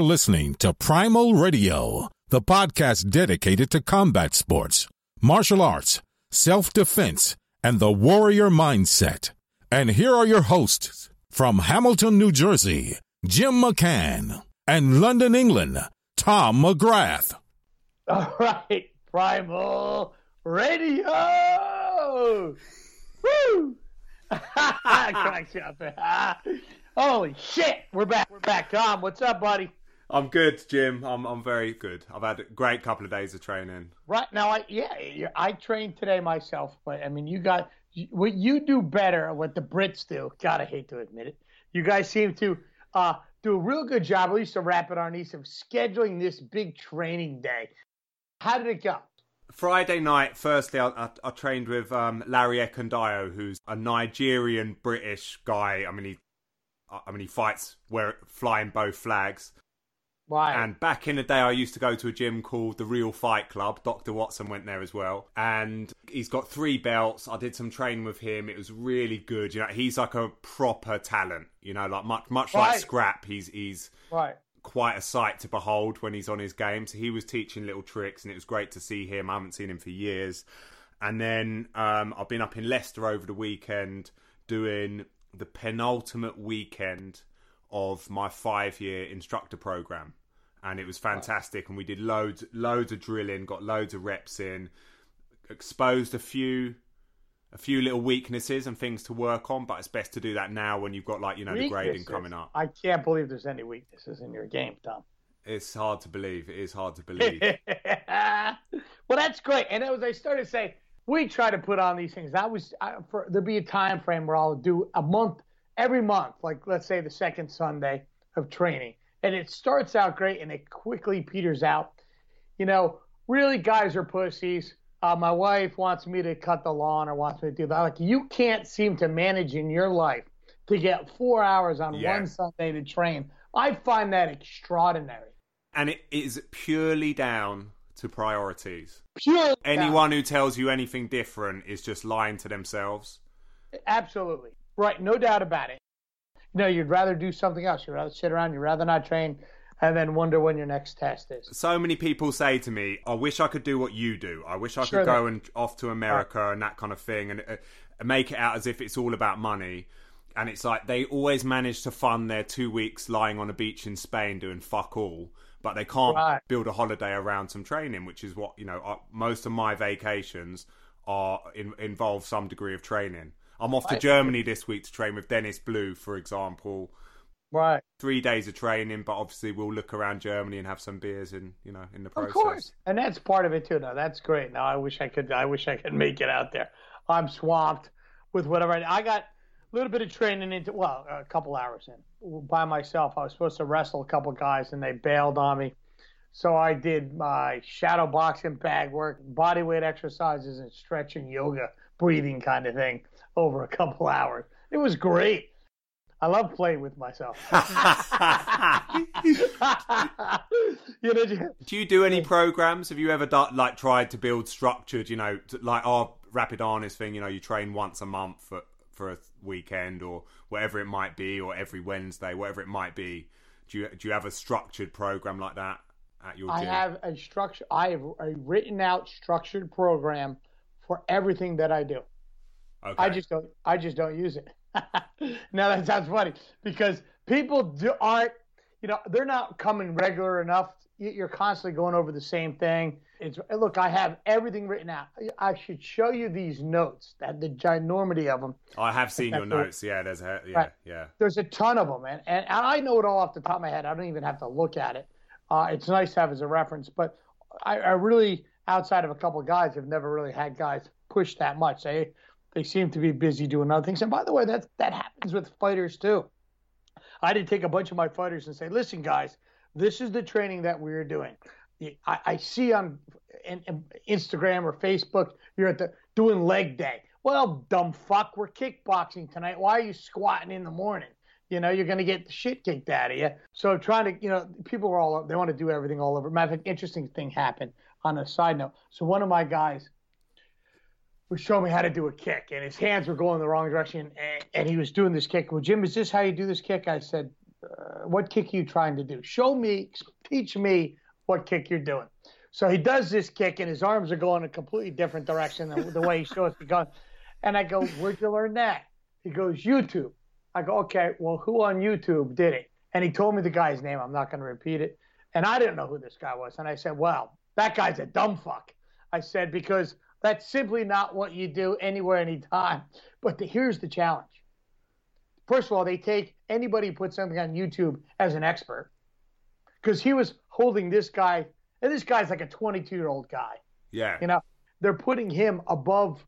Are listening to Primal Radio, the podcast dedicated to combat sports, martial arts, self defense, and the warrior mindset. And here are your hosts from Hamilton, New Jersey, Jim McCann, and London, England, Tom McGrath. All right, Primal Radio. Woo! Holy shit, we're back. We're back. Tom, what's up, buddy? I'm good, Jim. I'm I'm very good. I've had a great couple of days of training. Right now, I yeah, I trained today myself, but I mean, you got what you do better. What the Brits do. God, I hate to admit it. You guys seem to uh, do a real good job, at least to wrap it on East, of scheduling this big training day. How did it go? Friday night, firstly, I, I, I trained with um, Larry Ekundayo, who's a Nigerian British guy. I mean, he, I mean, he fights where flying both flags. Right. And back in the day, I used to go to a gym called the Real Fight Club. Dr. Watson went there as well. And he's got three belts. I did some training with him. It was really good. You know, he's like a proper talent. You know, like much much Right. like Scrap. He's he's right. quite a sight to behold when he's on his game. So he was teaching little tricks, and it was great to see him. I haven't seen him for years. And then um, I've been up in Leicester over the weekend doing the penultimate weekend of my five-year instructor program, and it was fantastic. And we did loads, loads of drilling, got loads of reps in, exposed a few. A few little weaknesses and things to work on, but it's best to do that now when you've got like you know the grading coming up. I can't believe there's any weaknesses in your game, Tom. It's hard to believe. It is hard to believe. well, that's great. And as I started to say, we try to put on these things. I was I, for there'll be a time frame where I'll do a month every month, like let's say the second Sunday of training, and it starts out great and it quickly peters out. You know, really, guys are pussies. Uh, my wife wants me to cut the lawn or wants me to do that. Like you can't seem to manage in your life to get four hours on Yeah. one Sunday to train. I find that extraordinary. and it is purely down to priorities. Pure Anyone who tells you anything different is just lying to themselves. Absolutely. Right. No doubt about it. No, you'd rather do something else. You'd rather sit around. You'd rather not train and then wonder when your next test is. So many people say to me, "I wish I could do what you do. I wish I Sure could go and off to America and that kind of thing, and uh, make it out as if it's all about money." And it's like they always manage to fund their two weeks lying on a beach in Spain doing fuck all, but they can't Right. build a holiday around some training, which is what you know. Uh, most of my vacations are in, involve some degree of training. I'm off to Right. Germany this week to train with Dennis Blue, for example. Right. Three days of training, but obviously we'll look around Germany and have some beers in you know in the process. Of course. And that's part of it too. Now that's great. Now I wish I could. I wish I could make it out there. I'm swamped with whatever. I, I got a little bit of training into. Well, a couple hours in by myself. I was supposed to wrestle a couple guys and they bailed on me. So I did my shadow boxing bag work, body weight exercises, and stretching, yoga, breathing kind of thing over a couple hours. It was great. I love playing with myself. you know, Do you do any programs? Have you ever done, like tried to build structured? You know, like our Rapid Arnis thing. You know, you train once a month for for a weekend or whatever it might be, or every Wednesday, whatever it might be. Do you do you have a structured program like that at your I gym? have a structure. I have a written out structured program for everything that I do. Okay. I just don't. I just don't use it. now that sounds funny because people do, aren't. You know, they're not coming regular enough. You- You're constantly going over the same thing. It's look. I have everything written out. I should show you these notes. That the ginormity of them. I have seen your notes. Yeah, there's a yeah Right. yeah. There's a ton of them, and, and I know it all off the top of my head. I don't even have to look at it. Uh, it's nice to have as a reference, but I, I really, outside of a couple of guys, have never really had guys push that much. They they seem to be busy doing other things. And by the way, that that happens with fighters too. I did take a bunch of my fighters and say, listen, guys, this is the training that we're doing. I, I see on in, in Instagram or Facebook you're at the doing leg day. Well, dumb fuck, we're kickboxing tonight. Why are you squatting in the morning? You know, you're going to get the shit kicked out of you. So trying to, you know, people are all they want to do everything all over. Matter of fact, interesting thing happened on a side note. So one of my guys was showing me how to do a kick, and his hands were going the wrong direction, and, and he was doing this kick. Well, Jim, is this how you do this kick? I said, uh, what kick are you trying to do? Show me, teach me what kick you're doing. So he does this kick, and his arms are going a completely different direction than the way he shows me going. And I go, Where'd you learn that? He goes, YouTube. I go, Okay, well, who on YouTube did it? And he told me the guy's name. I'm not going to repeat it. And I didn't know who this guy was. And I said, Well, that guy's a dumb fuck. I said, Because that's simply not what you do anywhere, anytime. But the, here's the challenge. First of all, they take anybody who puts something on YouTube as an expert because he was holding this guy, and this guy's like a 22 year old guy. Yeah. You know, they're putting him above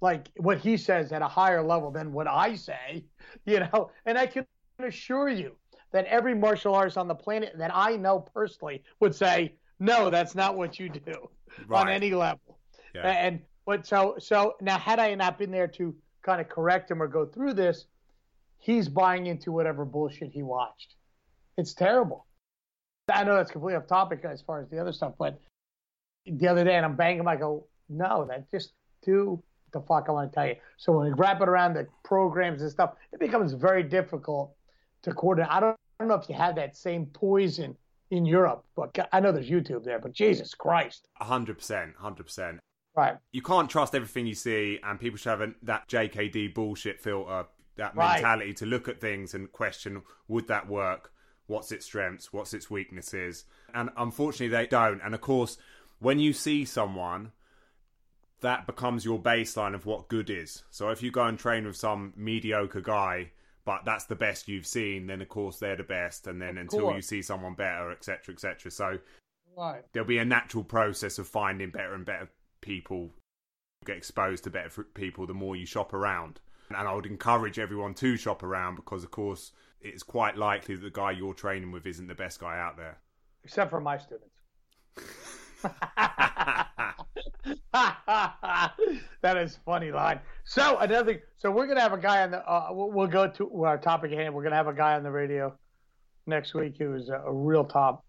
like what he says at a higher level than what I say, you know, and I can assure you that every martial artist on the planet that I know personally would say, no, that's not what you do Right. on any level. Yeah. And but so so now had I not been there to kind of correct him or go through this, he's buying into whatever bullshit he watched. It's terrible. I know that's completely off topic as far as the other stuff, but the other day and I'm banging I go, oh, no, that just do the fuck I want to tell you. So when we wrap it around the programs and stuff, it becomes very difficult to coordinate. I don't, I don't know if you have that same poison in Europe, but I know there's YouTube there, but Jesus Christ. hundred percent, hundred percent. Right. You can't trust everything you see, and people should have an, that JKD bullshit filter, that Right. mentality to look at things and question: Would that work? What's its strengths? What's its weaknesses? And unfortunately, they don't. And of course, when you see someone, that becomes your baseline of what good is. So if you go and train with some mediocre guy, but that's the best you've seen, then of course they're the best. And then until course. you see someone better, etc., etc. So Right. there'll be a natural process of finding better and better people get exposed to better people the more you shop around and i would encourage everyone to shop around because of course it's quite likely that the guy you're training with isn't the best guy out there Except for my students. that is funny line. So another thing. So we're gonna have a guy on the. Uh, we'll, go to our topic at hand. We're gonna have a guy on the radio next week who is a real top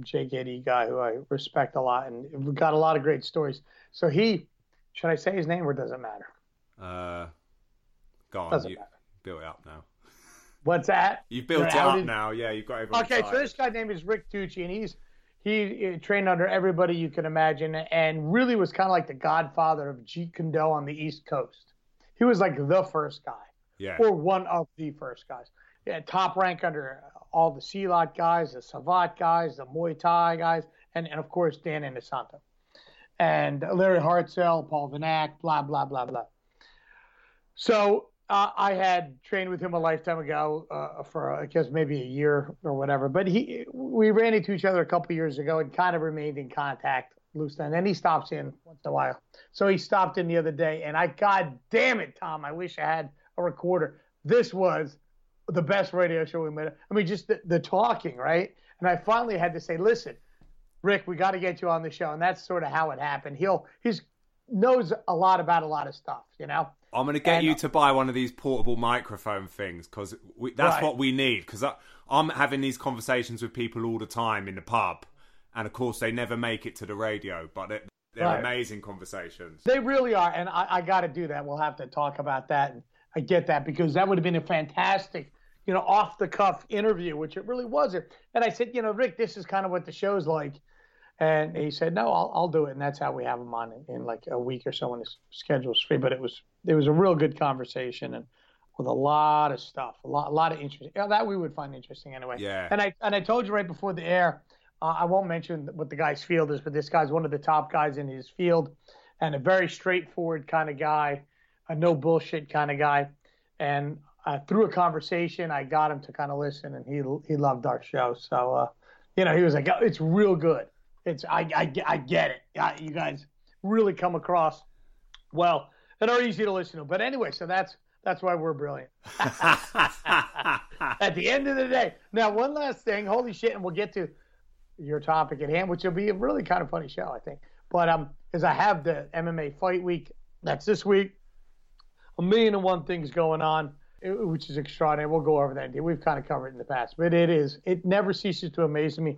JKD guy who I respect a lot, and we've got a lot of great stories. So he, should I say his name or does it matter? uh go on Doesn't you matter. built it up now What's that? you've built You're it up outed? now yeah you've got everyone Okay, so this guy's name is Rick Tucci, and he's he uh, trained under everybody you can imagine, and really was kind of like the godfather of Jeet Kune Do on the East Coast. He was like the first guy, yeah or one of the first guys. Yeah, top rank under all the Silat guys, the Savate guys, the Muay Thai guys, and, and of course Dan Inosanto. And Larry Hartsell, Paul Vunak, blah, blah, blah, blah. So uh, I had trained with him a lifetime ago uh, for, I guess, maybe a year or whatever. But he, we ran into each other a couple years ago and kind of remained in contact loosely. And he stops in once in a while. So he stopped in the other day, and I, God damn it, Tom, I wish I had a recorder. This was the best radio show we made. I mean, just the, the talking, right? And I finally had to say, listen, Rick, we got to get you on the show, and that's sort of how it happened. He'll he's knows a lot about a lot of stuff, you know. I'm going to get And- you uh, to buy one of these portable microphone things because that's Right. what we need. Because uh, I'm having these conversations with people all the time in the pub, and of course they never make it to the radio, but they're, they're Right. amazing conversations. They really are, and I, I got to do that. We'll have to talk about that, and I get that because that would have been a fantastic, you know, off the cuff interview, which it really wasn't. And I said, you know, Rick, this is kind of what the show's like, and he said, no, I'll, I'll do it, and that's how we have him on in, in like a week or so when his schedule's free. But it was it was a real good conversation and with a lot of stuff, a lot a lot of interest. Yeah, that we would find interesting anyway. Yeah. And I and I told you right before the air, uh, I won't mention what the guy's field is, but this guy's one of the top guys in his field, and a very straightforward kind of guy, a no bullshit kind of guy. And uh, through a conversation, I got him to kind of listen, and he he loved our show. So, uh, you know, he was like, "Oh, "It's real good. It's I I, get- I get it. Yeah, you guys really come across well and are easy to listen to." But anyway, so that's that's why we're brilliant. At the end of the day, now one last thing. Holy shit, and we'll get to your topic at hand, which will be a really kind of funny show, I think. But um, is I have the MMA Fight Week. That's this week. A million and one things going on, which is extraordinary. We'll go over that. We've kind of covered it in the past, but it is. It never ceases to amaze me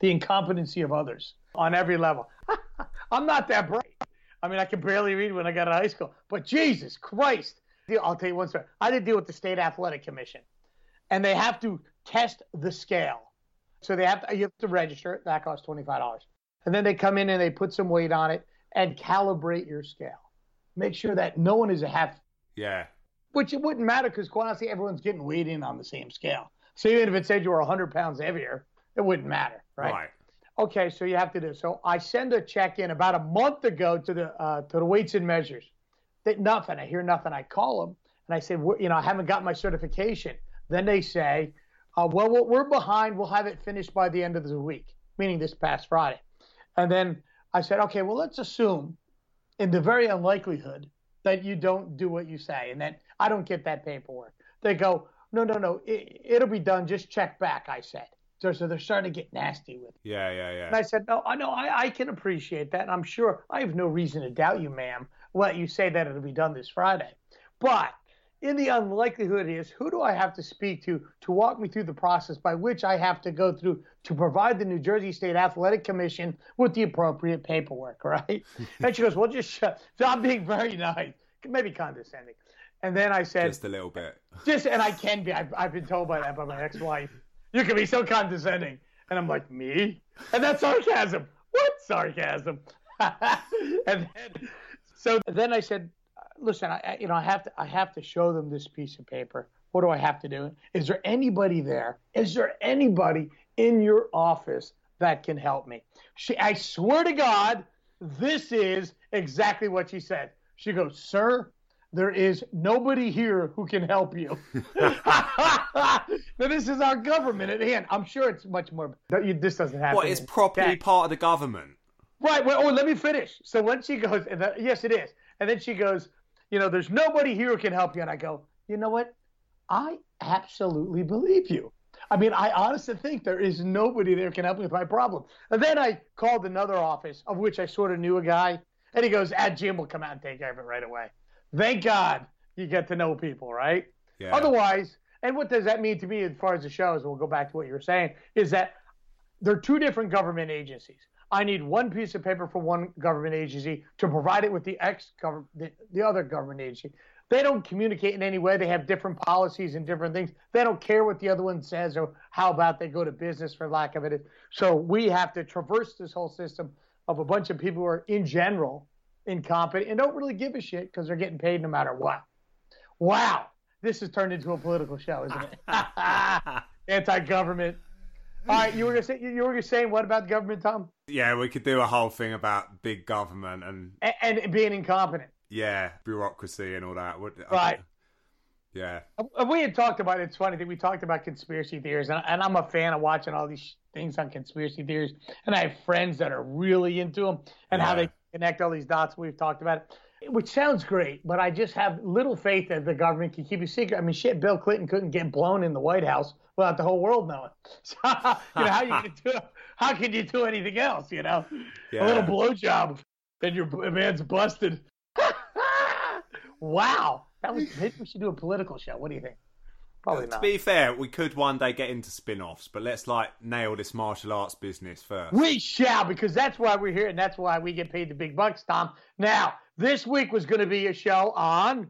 the incompetency of others on every level. I'm not that bright. I mean, I can barely read when I got out of high school, but Jesus Christ. I'll tell you one story. I did deal with the state athletic commission, and they have to test the scale. So they have to, you have to register it. That costs twenty five dollars, and then they come in and they put some weight on it and calibrate your scale. Make sure that no one is a half. Yeah. Which it wouldn't matter because quite honestly, everyone's getting weighed in on the same scale. So even if it said you were 100 pounds heavier, it wouldn't matter, right? Right. Okay, so you have to do. So I send a check in about a month ago to the uh, to the weights and measures. That nothing. I hear nothing. I call them and I say, you know, I haven't got my certification. Then they say, uh, well, we're behind. We'll have it finished by the end of the week, meaning this past Friday. And then I said, okay, well, let's assume, in the very unlikelihood that you don't do what you say, and that I don't get that paperwork. They go, no, no, no, it, will be done. Just check back. I said. So, so they're starting to get nasty with. Me. Yeah, yeah, yeah. And I said, no, I know, I, I can appreciate that, and I'm sure I have no reason to doubt you, ma'am. Let you say that it'll be done this Friday, but in the unlikelihood is who do I have to speak to to walk me through the process by which I have to go through to provide the New Jersey State Athletic Commission with the appropriate paperwork, right? and she goes, well, just shut. So I'm being very nice, maybe condescending. And then I said, just a little bit. Just, and I can be. I've, I've been told by that by my ex-wife. You can be so condescending, and I'm like, me? And that's sarcasm. What sarcasm? and then, so then I said, listen, I, you know, I have to, I have to show them this piece of paper. What do I have to do? Is there anybody there? Is there anybody in your office that can help me? She, I swear to God, this is exactly what she said. She goes, sir, there is nobody here who can help you. now, this is our government at hand. I'm sure it's much more. This doesn't happen. What, it's properly part of the government? Right. Well, oh, let me finish. So when she goes, yes, it is. And then she goes, you know, there's nobody here who can help you. And I go, you know what? I absolutely believe you. I mean, I honestly think there is nobody there can help me with my problem. And then I called another office, of which I sort of knew a guy, and he goes, "Ah, Jim will come out and take care of it right away." Thank God you get to know people, right? Yeah. Otherwise, and what does that mean to me as far as the shows? We'll go back to what you were saying. Is that they're two different government agencies. I need one piece of paper from one government agency to provide it with the ex the, the other government agency. They don't communicate in any way. They have different policies and different things. They don't care what the other one says or how about they go to business for lack of it. So we have to traverse this whole system of a bunch of people who are in general incompetent and don't really give a shit because they're getting paid no matter what. Wow, this has turned into a political show, isn't it? Anti-government all right, you were gonna say you were saying what about government, Tom? Yeah, we could do a whole thing about big government and and, and being incompetent. Yeah, bureaucracy and all that. Right. yeah. We had talked about it. It's funny that we talked about conspiracy theories, and, and I'm a fan of watching all these things on conspiracy theories. And I have friends that are really into them and yeah. how they connect all these dots. We've talked about it, which sounds great, but I just have little faith that the government can keep a secret. I mean, shit, Bill Clinton couldn't get blown in the White House without the whole world knowing. So, you know, how you can do how can you do anything else? You know, yeah. a little blowjob and your man's busted. wow, that was maybe we should do a political show. What do you think? Probably not. To be fair, we could one day get into spin-offs, but let's like nail this martial arts business first. We shall, because that's why we're here, and that's why we get paid the big bucks, Tom. Now, this week was going to be a show on.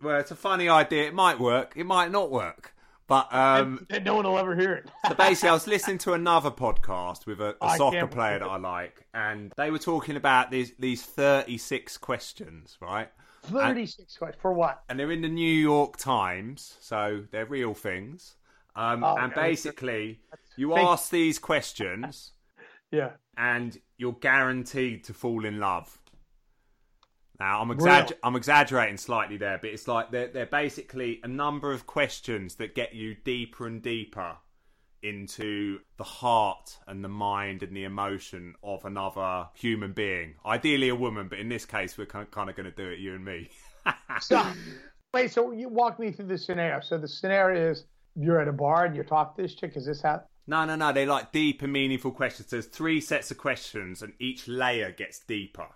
Well, it's a funny idea. It might work. It might not work. But um, and, and no one will ever hear it. so basically, I was listening to another podcast with a, a soccer player that I like, and they were talking about these these thirty six questions, right? Thirty six questions for what? And they're in the New York Times, so they're real things. Um, oh, and basically, you ask these questions, yeah, and you're guaranteed to fall in love. Now I'm exagger- I'm exaggerating slightly there, but it's like they're they're basically a number of questions that get you deeper and deeper into the heart and the mind and the emotion of another human being. Ideally a woman, but in this case we're kind of, kind of going to do it you and me. so, wait, so you walk me through the scenario. So the scenario is you're at a bar and you talk to this chick. Is this how? No, no, no. They like deep and meaningful questions. There's three sets of questions, and each layer gets deeper.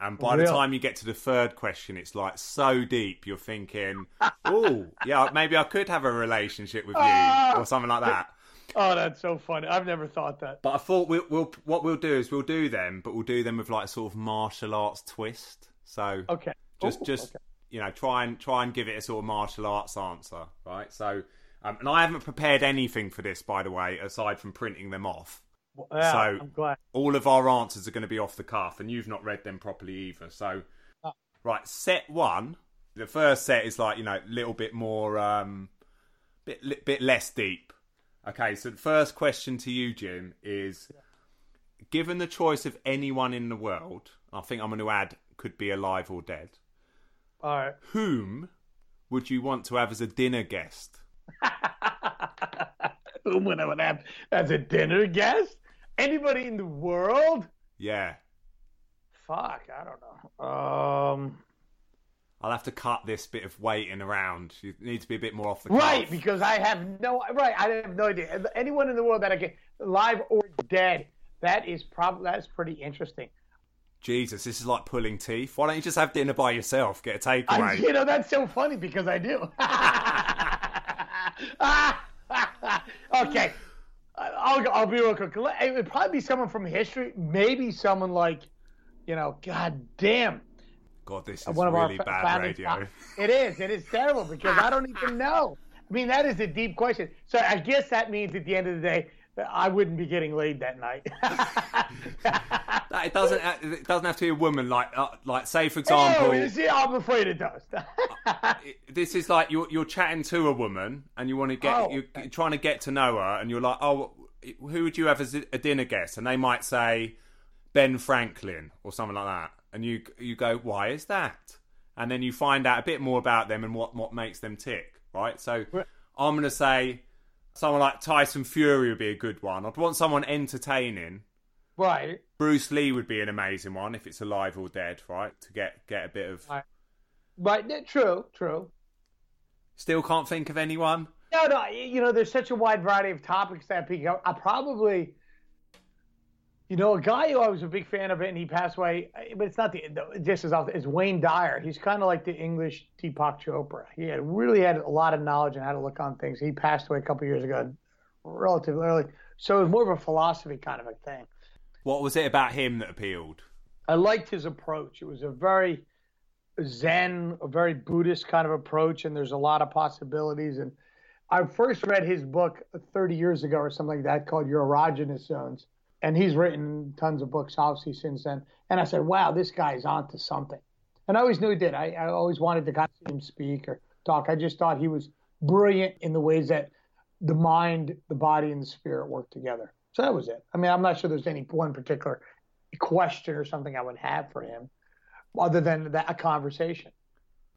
And by the time you get to the third question, it's like so deep, you're thinking, oh, yeah, maybe I could have a relationship with you or something like that. Oh, that's so funny. I've never thought that. But I thought we'll, we'll what we'll do is we'll do them, but we'll do them with like a sort of martial arts twist. So okay, just Ooh, just okay. you know try and try and give it a sort of martial arts answer, right? So Um, and I haven't prepared anything for this, by the way, aside from printing them off. Yeah, so all of our answers are going to be off the cuff, and you've not read them properly either. So, Oh. right, set one. The first set is like you know a little bit more, um, bit bit less deep. Okay, so the first question to you, Jim, is: given the choice of anyone in the world, I think I'm going to add could be alive or dead. All right. Whom would you want to have as a dinner guest? Who would I would have as a dinner guest? Anybody in the world? Yeah, Fuck, I don't know. Um, I'll have to cut this bit of waiting around. You need to be a bit more off the right, because I have no right. I have no idea. Anyone in the world that I get live or dead. That is probably that's pretty interesting. Jesus, this is like pulling teeth. Why don't you just have dinner by yourself? Get a takeaway. you know that's so funny because I do. okay, I'll I'll be real quick. It would probably be someone from history. Maybe someone like, you know, God damn. God, this is one of really our bad radio. It is. It is terrible because I don't even know. I mean, that is a deep question. So I guess that means at the end of the day, that I wouldn't be getting laid that night. It doesn't. It doesn't have to be a woman. Like, uh, like say for oh, example, you see, I'm afraid it does. this is like you're you're chatting to a woman and you want to get Oh. you're trying to get to know her, and you're like, oh, who would you have as a dinner guest? And they might say Ben Franklin or something like that, and you you go, why is that? And then you find out a bit more about them and what what makes them tick, right? So Right. I'm gonna say someone like Tyson Fury would be a good one. I'd want someone entertaining. right. Bruce Lee would be an amazing one if it's alive or dead, right? To get get a bit of. Right. Right. True. True. Still can't think of anyone. No, no. You know, there's such a wide variety of topics that pick up. I probably, you know, a guy who I was a big fan of, and he passed away. But it's not the just as often. Is Wayne Dyer. He's kind of like the English Deepak Chopra. He had really had a lot of knowledge on how to look on things. He passed away a couple years ago, relatively early. So it was more of a philosophy kind of a thing. What was it about him that appealed? I liked his approach. It was a very Zen, a very Buddhist kind of approach, and there's a lot of possibilities. And I first read his book 30 years ago or something like that called Your Erroneous Zones. And he's written tons of books, obviously, since then. And I said, wow, this guy's onto something. And I always knew he did. I, I always wanted to kind of see him speak or talk. I just thought he was brilliant in the ways that the mind, the body, and the spirit work together. So that was it. I mean, I'm not sure there's any one particular question or something I would have for him other than that, a conversation.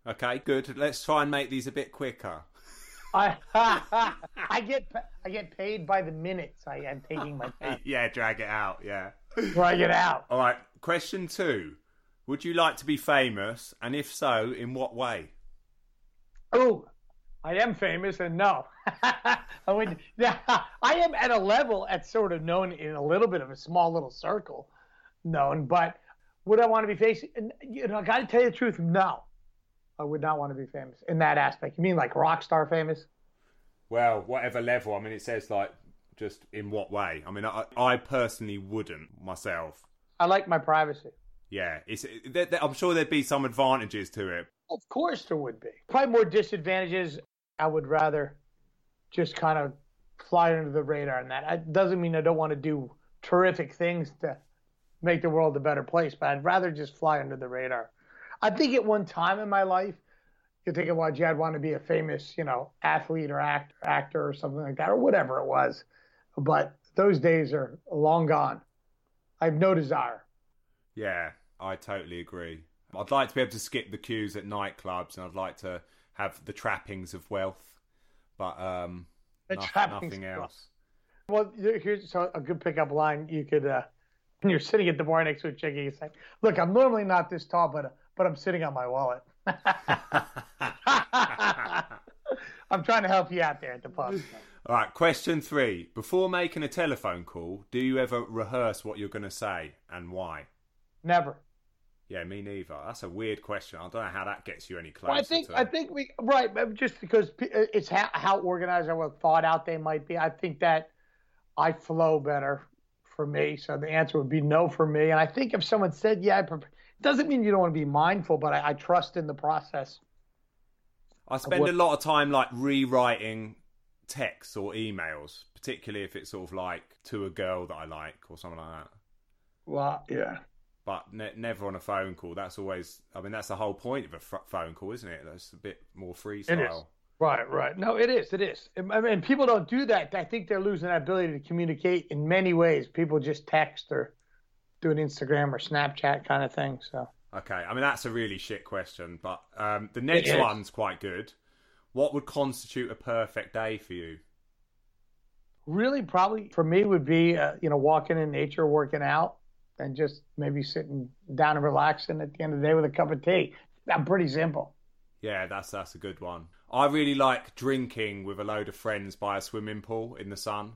Okay, good. Let's try and make these a bit quicker. I I get I get paid by the minutes I am taking my time. yeah, drag it out. Yeah. Drag it out. All right. Question two: Would you like to be famous, and if so, in what way? Oh, I am famous, and no, I would. Yeah, I am at a level at sort of known in a little bit of a small little circle, known. But would I want to be famous? You know, I got to tell you the truth. No, I would not want to be famous in that aspect. You mean like rock star famous? Well, whatever level. I mean, it says like just in what way. I mean, I, I personally wouldn't myself. I like my privacy. Yeah, it's. There, there- I'm sure there'd be some advantages to it. Of course, there would be. Probably more disadvantages. I would rather just kind of fly under the radar on that. It doesn't mean I don't want to do terrific things to make the world a better place, but I'd rather just fly under the radar. I think at one time in my life, you think about, gee, I'd want to be a famous, you know, athlete or actor, actor or something like that, or whatever it was. But those days are long gone. I have no desire. Yeah, I totally agree. I'd like to be able to skip the queues at nightclubs, and I'd like to have the trappings of wealth, but um, The no- trappings nothing else. Well, here's a good pickup line. You could, uh, when you're sitting at the bar next to a chick, you say, "Look, I'm normally not this tall, but uh, but I'm sitting on my wallet." I'm trying to help you out there at the pub. All right, question three. Before making a telephone call, do you ever rehearse what you're going to say and why? Never. Yeah, me neither. That's a weird question. I don't know how that gets you any closer. Well, I think to... I think we right just because uh, it's how, how organized or what thought out they might be. I think that I flow better for me. So the answer would be no for me. And I think if someone said yeah, I prepare, it doesn't mean you don't want to be mindful, but I, I trust in the process. I spend what- a lot of time like rewriting texts or emails, particularly if it's sort of like to a girl that I like or something like that. Well, yeah. But ne- never on a phone call. That's always. I mean, that's the whole point of a f- phone call, isn't it? That's a bit more freestyle. Right, right. No, it is. It is. I mean, people don't do that. I think they're losing that ability to communicate in many ways. People just text or do an Instagram or Snapchat kind of thing. So. Okay, I mean that's a really shit question, but um, the next one's quite good. What would constitute a perfect day for you? Really, probably for me would be uh, you know walking in nature, working out, and just maybe sitting down and relaxing at the end of the day with a cup of tea. That's pretty simple. Yeah, that's that's a good one. I really like drinking with a load of friends by a swimming pool in the sun,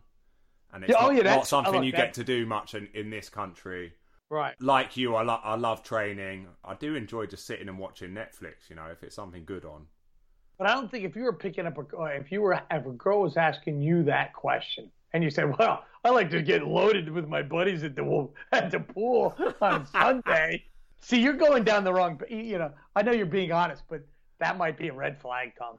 and it's yeah, oh, not, oh, yeah, not something like you that. get to do much in, in this country. Right. Like you, I, lo- I love training. I do enjoy just sitting and watching Netflix. You know, if it's something good on. But I don't think if you were picking up a if you were if a girl was asking you that question and you said, "Well, I like to get loaded with my buddies at the at the pool on Sunday," see, you're going down the wrong. You know, I know you're being honest, but that might be a red flag, Tom.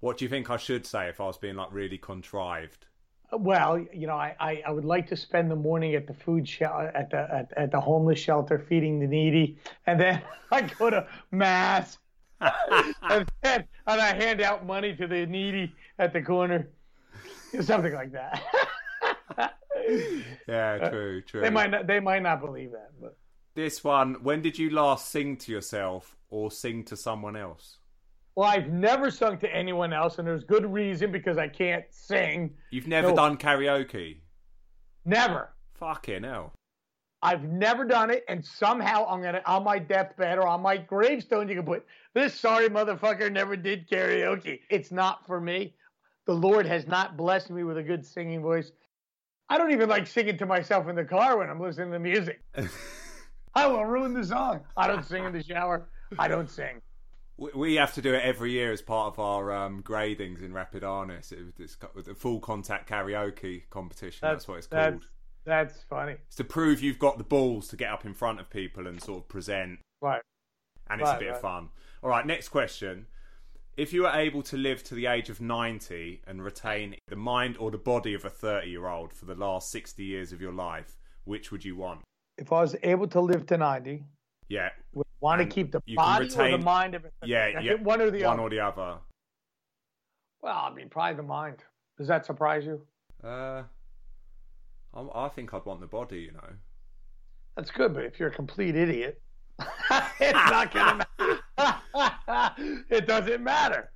What do you think I should say if I was being like really contrived? Well, you know, I, I, I would like to spend the morning at the food shelter, at the at, at the homeless shelter, feeding the needy, and then I go to mass, and then and I hand out money to the needy at the corner, something like that. yeah, uh, true, true. They might not, they might not believe that, but this one. When did you last sing to yourself or sing to someone else? Well, I've never sung to anyone else, and there's good reason because I can't sing. You've never No. done karaoke? Never. Fucking hell. I've never done it, and somehow I'm gonna on my deathbed or on my gravestone you can put this sorry motherfucker never did karaoke. It's not for me. The Lord has not blessed me with a good singing voice. I don't even like singing to myself in the car when I'm listening to music. I will ruin the song. I don't sing in the shower. I don't sing. We- We have to do it every year as part of our um, gradings in Rapid Arnis. It, it's the full contact karaoke competition. That's, what it's called. That's, that's funny. It's to prove you've got the balls to get up in front of people and sort of present, Right. and it's a Right, bit of fun. All right, next question. If you were able to live to the age of 90 and retain the mind or the body of a 30 year old for the last 60 years of your life, which would you want? If I was able to live to 90, Yeah, I want to keep the body or the mind of it? yeah, yeah. One or the one other. or the other. Well, I mean, probably the mind. Does that surprise you? Uh, I, I think I'd want the body, you know. That's good, but if you're a complete idiot, it's not gonna matter. it doesn't matter.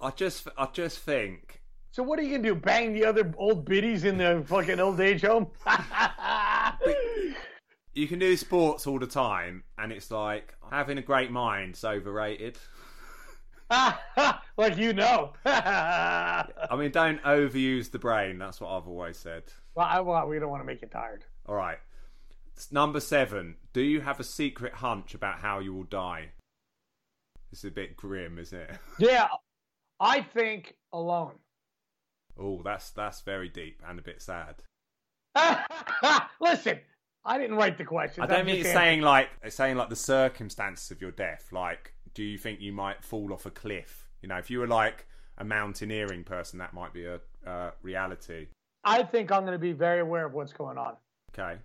I just, I just think So what are you gonna do? Bang the other old biddies in the fucking old age home? you can do sports all the time, and it's like having a great mind's overrated. like you know. I mean, don't overuse the brain. That's what I've always said. I, well, we don't want to make you tired. All right. Number seven. Do you have a secret hunch about how you will die? This is a bit grim, isn't it? Yeah, I think alone. Oh, that's that's very deep and a bit sad. Listen, I didn't write the question. I don't mean saying like saying like the circumstances of your death. Like, do you think you might fall off a cliff? You know, if you were like a mountaineering person, that might be a uh, reality. I think I'm going to be very aware of what's going on. Okay.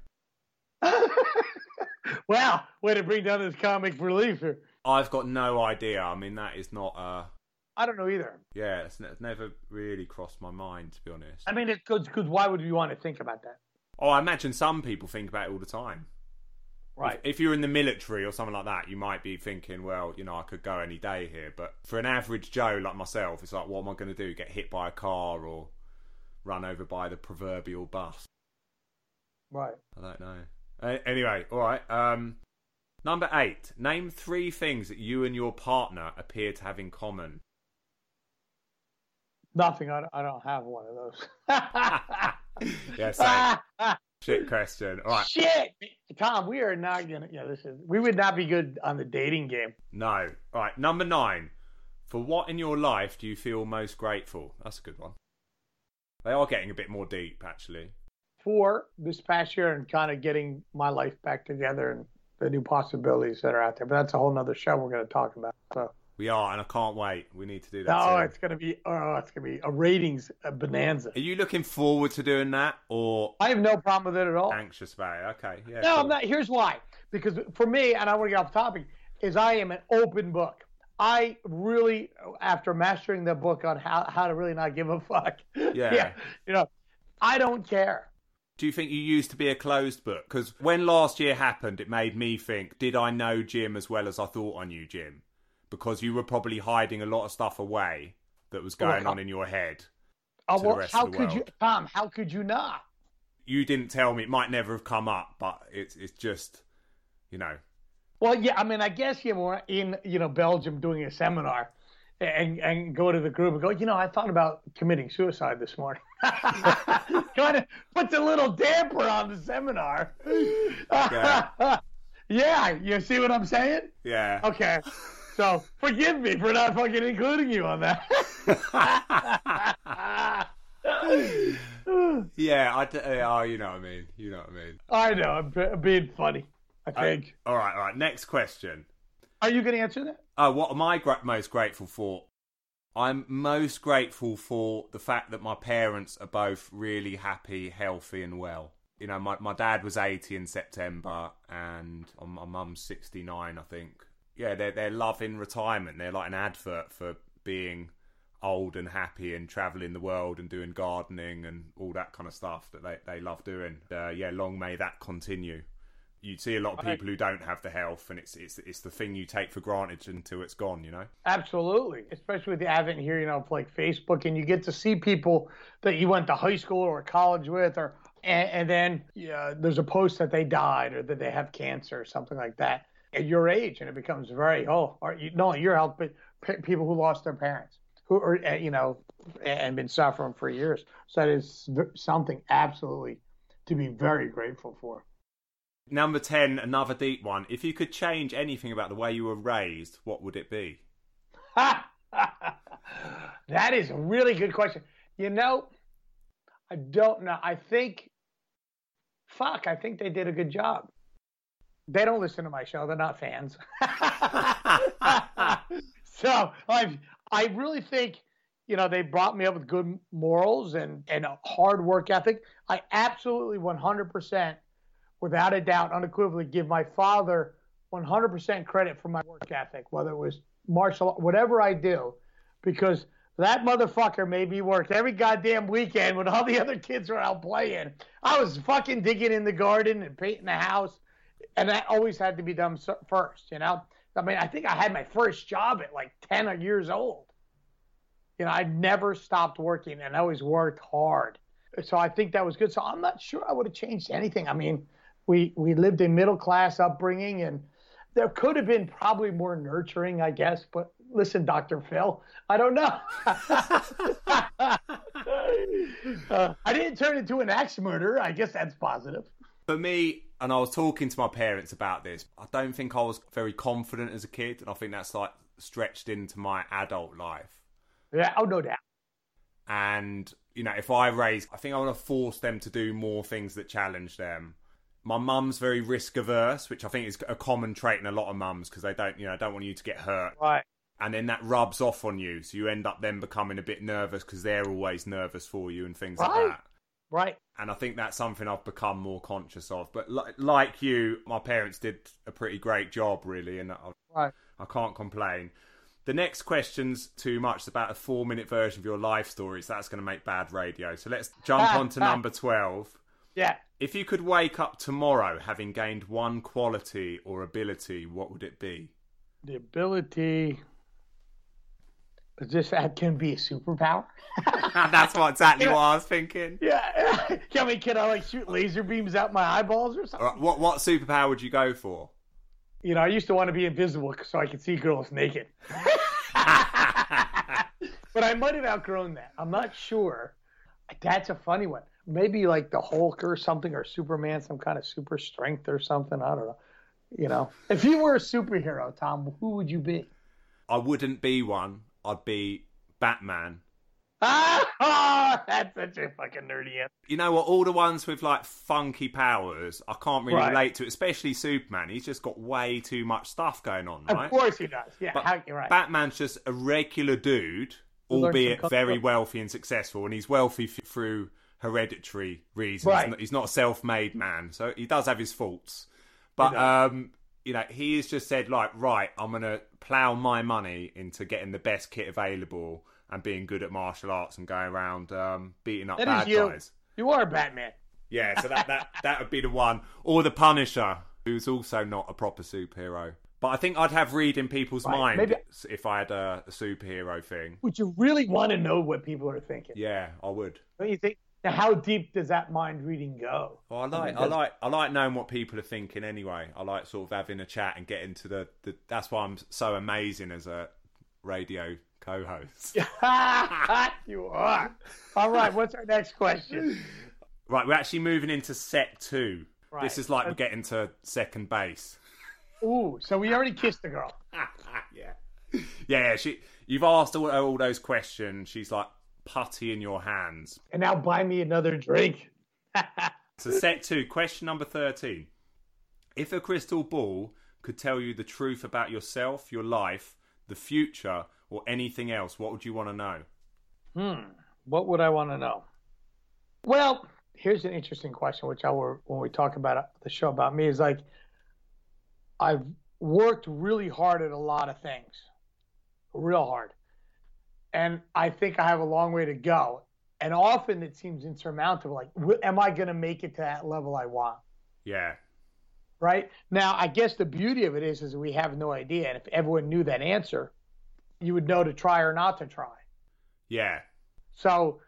wow, way to bring down this comic relief here. I've got no idea. I mean, that is not a. I don't know either. yeah, it's ne- never really crossed my mind to be honest. I mean, it's good because why would you want to think about that? Oh, I imagine some people think about it all the time. Right. If you're in the military or something like that, you might be thinking, well, you know, I could go any day here. But for an average Joe like myself, it's like, what am I going to do? Get hit by a car or run over by the proverbial bus? Right. I don't know. Uh, anyway, all right. Um, number eight. Name three things that you and your partner appear to have in common. Nothing. I don't, I don't have one of those. Yeah, same. Shit question. All right. Shit, Tom. We are not gonna. Yeah, this is. We would not be good on the dating game. No. All right. Number nine. For what in your life do you feel most grateful? That's a good one. They are getting a bit more deep, actually. For this past year and kind of getting my life back together and the new possibilities that are out there. But that's a whole nother show we're going to talk about. So We are, and I can't wait. We need to do that. Oh, soon. it's gonna be oh, it's gonna be a ratings bonanza. Are you looking forward to doing that, or I have no problem with it at all. anxious about it? Okay, yeah. No, cool. I'm not. Here's why. Because for me, and I want to get off topic, is I am an open book. I really, after mastering the book on how, how to really not give a fuck. Yeah. You know, I don't care. Do you think you used to be a closed book? Because when last year happened, it made me think: Did I know Jim as well as I thought I knew Jim? Because you were probably hiding a lot of stuff away that was going Well, on in your head. Well, how could you, world. Tom? How could you not? You didn't tell me; it might never have come up, but it's it's just, you know, Well, yeah. I mean, I guess you were in you know Belgium doing a seminar, and and go to the group and go, you know, I thought about committing suicide this morning. kind of puts a little damper on the seminar. Yeah. yeah, you see what I'm saying? yeah. Okay. So forgive me for not fucking including you on that. Yeah, I d- oh, you know what I mean. You know what I mean. I know, I'm be- being funny. I think. All right, all right. Next question. Are you going to answer that? Oh, what am I gra- most grateful for? I'm most grateful for the fact that my parents are both really happy, healthy, and well. You know, my, my dad was 80 in September, and um, my mum's 69, I think. Yeah, they're, they're loving retirement. They're like an advert for being old and happy and traveling the world and doing gardening and all that kind of stuff that they, they love doing. Uh, yeah, long may that continue. You see a lot of people who don't have the health, and it's it's it's the thing you take for granted until it's gone. You know. Absolutely, especially with the advent here, you know, of like Facebook, and you get to see people that you went to high school or college with, or and, and then yeah, there's a post that they died or that they have cancer or something like that at your age, and it becomes very oh, or you, not your health, but people who lost their parents, who are uh, you know, and been suffering for years. So that is something absolutely to be very grateful for. Number ten, another deep one. If you could change anything about the way you were raised, what would it be? that is a really good question. You know, I don't know. I think, fuck, I think they did a good job. They don't listen to my show. They're not fans. so I, I really think, you know, they brought me up with good morals and, and a hard work ethic. I absolutely 100%, without a doubt, unequivocally give my father 100% credit for my work ethic, whether it was martial, whatever I do, because that motherfucker made me work every goddamn weekend when all the other kids were out playing. I was fucking digging in the garden and painting the house, and that always had to be done first, you know? I mean, I think I had my first job at like 10 years old. You know, I never stopped working and I always worked hard. So I think that was good. So I'm not sure I would have changed anything. I mean, we we lived a middle class upbringing and there could have been probably more nurturing, I guess. But listen, Dr. Phil, I don't know. uh, I didn't turn into an axe murderer. I guess that's positive. For me, and I was talking to my parents about this, I don't think I was very confident as a kid, and I think that's like stretched into my adult life. Yeah, oh no doubt. And, you know, if I raise, I think I want to force them to do more things that challenge them. My mum's very risk averse, which I think is a common trait in a lot of mums because they don't, you know, don't want you to get hurt. Right. And then that rubs off on you. So you end up then becoming a bit nervous because they're always nervous for you and things like that. Right. and I think that's something I've become more conscious of. But li- like you, my parents did a pretty great job, really, and I, Right. I can't complain. The next question's too much. It's about a four-minute version of your life story, so that's going to make bad radio. So let's jump on to number twelve. Yeah. If you could wake up tomorrow having gained one quality or ability, what would it be? The ability. Is this that can be a superpower? that's what exactly what I was thinking. yeah. I mean, can I like shoot laser beams out my eyeballs or something? Right, What what superpower would you go for? You know, I used to want to be invisible so I could see girls naked. but I might have outgrown that. I'm not sure. That's a funny one. Maybe like the Hulk or something, or Superman, some kind of super strength or something. I don't know. You know, if you were a superhero, Tom, who would you be? I wouldn't be one. I'd be Batman. Ah, That's such a fucking nerdy answer. You know what? All the ones with like funky powers, I can't really Right. relate to. It, especially Superman. He's just got way too much stuff going on, right? Of course he does. Yeah, But how, you're right. Batman's just a regular dude, albeit very wealthy and successful, and he's wealthy f- through hereditary reasons. Right. He's not a self-made man, so he does have his faults. But um, you know, he has just said like, right, I'm gonna plow my money into getting the best kit available and being good at martial arts and going around um, beating up That bad is you. guys. You are Batman. Yeah, so that, that that would be the one. Or the Punisher, who's also not a proper superhero. But I think I'd have read in people's Right, minds maybe- if I had a, a superhero thing. Would you really want to know what people are thinking? Yeah, I would. Don't you think? Now, how deep does that mind reading go? Well, I like, I does- like, I like knowing what people are thinking. Anyway, I like sort of having a chat and getting to the. the that's why I'm so amazing as a radio co-host. you are. All right. What's our next question? Right, we're actually moving into set two. Right. This is like we're getting to second base. Ooh, so we already kissed the girl. yeah. yeah, yeah. She, you've asked all, all those questions. She's like putty in your hands. And now buy me another drink. So set two, question number thirteen. If a crystal ball could tell you the truth about yourself, your life, the future, or anything else, what would you want to know? Hmm. What would I want to know? Well, here's an interesting question, which I will when we talk about the show about me is like, I've worked really hard at a lot of things, real hard, and I think I have a long way to go. And often it seems insurmountable. Like, am I going to make it to that level I want? Yeah, right? Now, I guess the beauty of it is, is we have no idea, and if everyone knew that answer, you would know to try or not to try. yeah, So,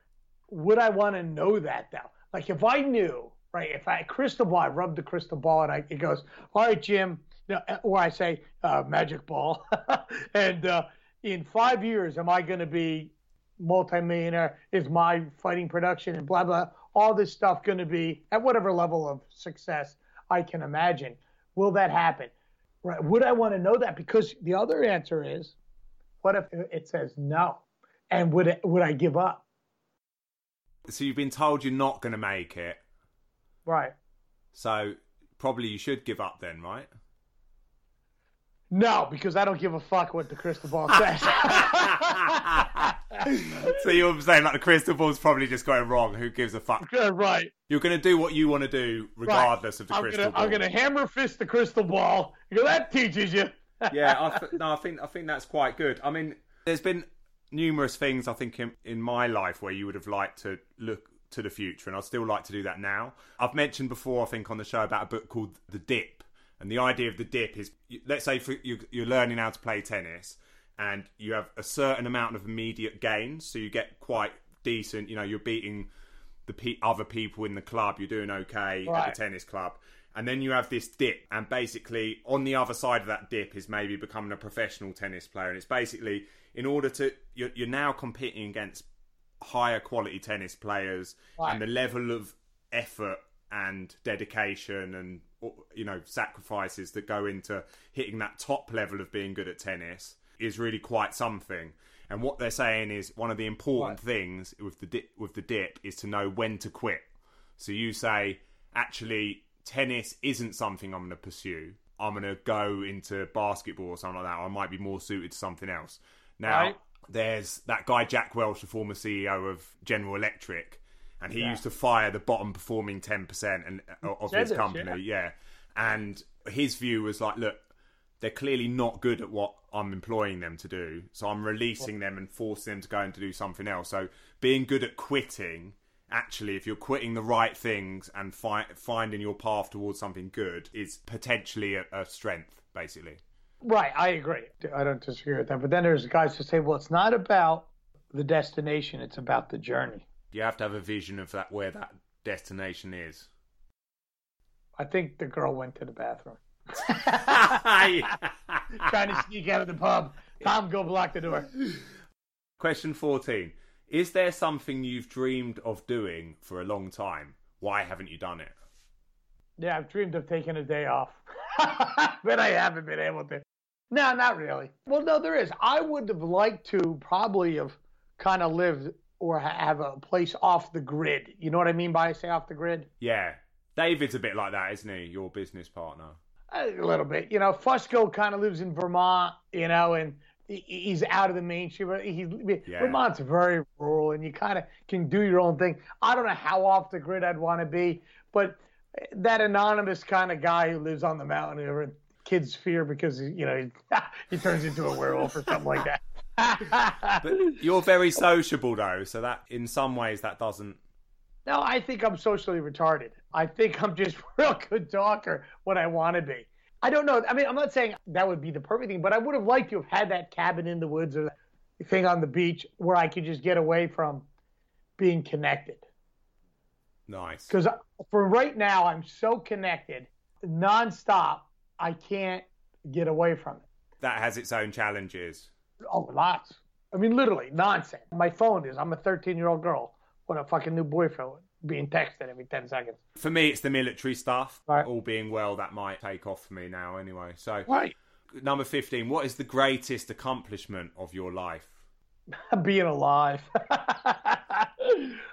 would I want to know that though? Like, if I knew, right? If I crystal ball, I rub the crystal ball, and I, it goes, "All right, Jim," you know, or I say, uh, "Magic ball," and uh, in five years, am I going to be multimillionaire? Is my fighting production and blah blah all this stuff going to be at whatever level of success I can imagine? Will that happen? Right? Would I want to know that? Because the other answer is, what if it says no? And would it, would I give up? So you've been told you're not going to make it. Right. So probably you should give up then, right? No, because I don't give a fuck what the crystal ball says. so you're saying like the crystal ball's probably just going wrong. Who gives a fuck? Good, right. You're going to do what you want to do regardless of the I'm crystal gonna, ball. I'm gonna hammer fist the crystal ball. You know, that teaches you. yeah, I th- no, I think I think that's quite good. I mean, there's been numerous things I think in, in my life where you would have liked to look to the future, and I'd still like to do that now. I've mentioned before, I think, on the show about a book called The Dip, and the idea of the dip is, let's say, for you, you're learning how to play tennis, and you have a certain amount of immediate gains, so you get quite decent. You know, you're beating the pe- other people in the club, you're doing okay Right. at the tennis club. And then you have this dip, and basically on the other side of that dip is maybe becoming a professional tennis player. And it's basically in order to you're, you're now competing against higher quality tennis players, Right. and the level of effort and dedication and you know sacrifices that go into hitting that top level of being good at tennis is really quite something. And what they're saying is one of the important things with the dip, with the dip is to know when to quit. So you say, actually, tennis isn't something I'm going to pursue. I'm going to go into basketball or something like that. Or I might be more suited to something else. Now, Right. there's that guy Jack Welch, the former CEO of General Electric, and he Yeah. used to fire the bottom performing 10% and, uh, of Said his company. Yeah. And his view was like, look, they're clearly not good at what I'm employing them to do. So I'm releasing them and forcing them to go and to do something else. So being good at quitting, actually, if you're quitting the right things and fi- finding your path towards something good, is potentially a, a strength, basically. Right, I agree. I don't disagree with that. But then there's guys who say, well, it's not about the destination; it's about the journey. You have to have a vision of that where that destination is. I think the girl went to the bathroom, trying to sneak out of the pub. Tom, go block the door. Question 14. Is there something you've dreamed of doing for a long time? Why haven't you done it? Yeah, I've dreamed of taking a day off, but I haven't been able to. No, not really. Well, no, there is. I would have liked to probably have kind of lived or have a place off the grid. You know what I mean by say off the grid? Yeah. David's a bit like that, isn't he? Your business partner. A little bit. You know, Fusco kind of lives in Vermont, you know, and he's out of the mainstream. He's, yeah. Vermont's very rural, and you kind of can do your own thing. I don't know how off the grid I'd want to be, but that anonymous kind of guy who lives on the mountain and kids fear because you know he, he turns into a werewolf or something like that. But you're very sociable though, so that in some ways that doesn't. No, I think I'm socially retarded. I think I'm just real good talker when I want to be. I don't know. I mean, I'm not saying that would be the perfect thing, but I would have liked to have had that cabin in the woods or that thing on the beach where I could just get away from being connected. Nice. Because uh, for right now, I'm so connected nonstop, I can't get away from it. That has its own challenges. Oh, lots. I mean, literally nonsense. My phone is. I'm a 13 year old girl with a fucking new boyfriend being texted every 10 seconds. For me, it's the military stuff. Right. All being well, that might take off for me now anyway. So, right. number 15, what is the greatest accomplishment of your life? being alive.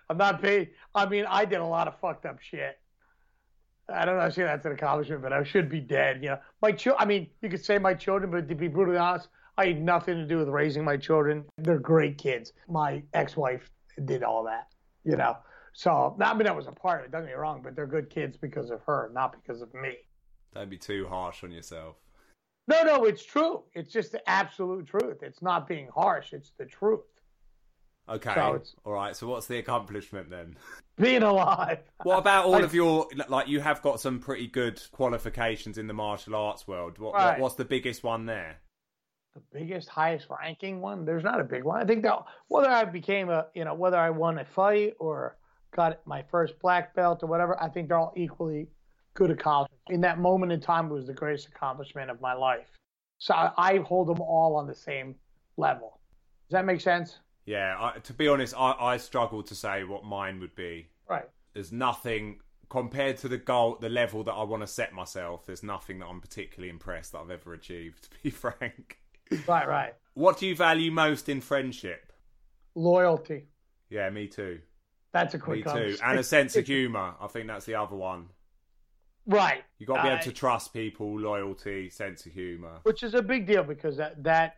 I'm not paid. I mean, I did a lot of fucked up shit. I don't know. I say that's an accomplishment, but I should be dead. You know, my children. I mean, you could say my children, but to be brutally honest, I had nothing to do with raising my children. They're great kids. My ex-wife did all that. You know, so I mean that was a part of it. Don't get me wrong, but they're good kids because of her, not because of me. Don't be too harsh on yourself. No, no, it's true. It's just the absolute truth. It's not being harsh. It's the truth. Okay. So all right. So what's the accomplishment then? Being alive. what about all of your like? You have got some pretty good qualifications in the martial arts world. What, right. what, what's the biggest one there? The biggest, highest ranking one? There's not a big one. I think that whether I became a, you know, whether I won a fight or got my first black belt or whatever, I think they're all equally good accomplishments. In that moment in time, it was the greatest accomplishment of my life. So I, I hold them all on the same level. Does that make sense? Yeah, I, to be honest, I, I struggle to say what mine would be. Right. There's nothing compared to the goal, the level that I want to set myself. There's nothing that I'm particularly impressed that I've ever achieved. To be frank. Right, right. What do you value most in friendship? Loyalty. Yeah, me too. That's a quick Me too, and a sense of humour. I think that's the other one. Right. You got to be able uh, to trust people, loyalty, sense of humour. Which is a big deal because that that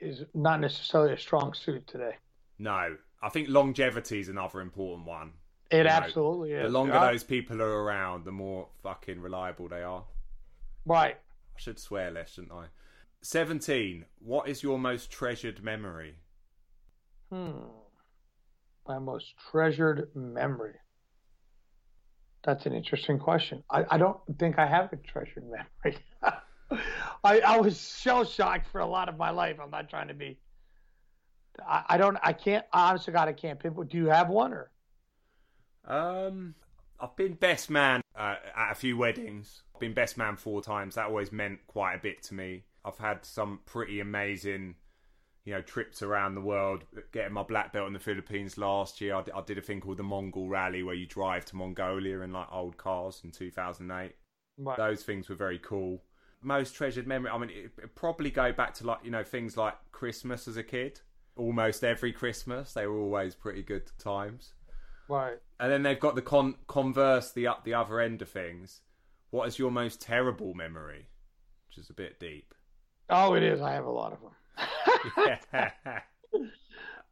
is not necessarily a strong suit today. No, I think longevity is another important one. It you absolutely know, is. The longer yeah. those people are around, the more fucking reliable they are. Right. I should swear less, shouldn't I? 17. What is your most treasured memory? Hmm. My most treasured memory. That's an interesting question. I, I don't think I have a treasured memory. I, I was shell shocked for a lot of my life. I'm not trying to be. I, I don't. I can't. Honestly, God, I can't pinpoint. Do you have one or? Um, I've been best man uh, at a few weddings. I've been best man four times. That always meant quite a bit to me. I've had some pretty amazing, you know, trips around the world. Getting my black belt in the Philippines last year, I, I did a thing called the Mongol Rally, where you drive to Mongolia in like old cars in 2008. Right. Those things were very cool most treasured memory. I mean, it, it probably go back to like you know things like Christmas as a kid. Almost every Christmas, they were always pretty good times. Right. And then they've got the con- converse, the up the other end of things. What is your most terrible memory? Which is a bit deep. Oh, it is. I have a lot of them.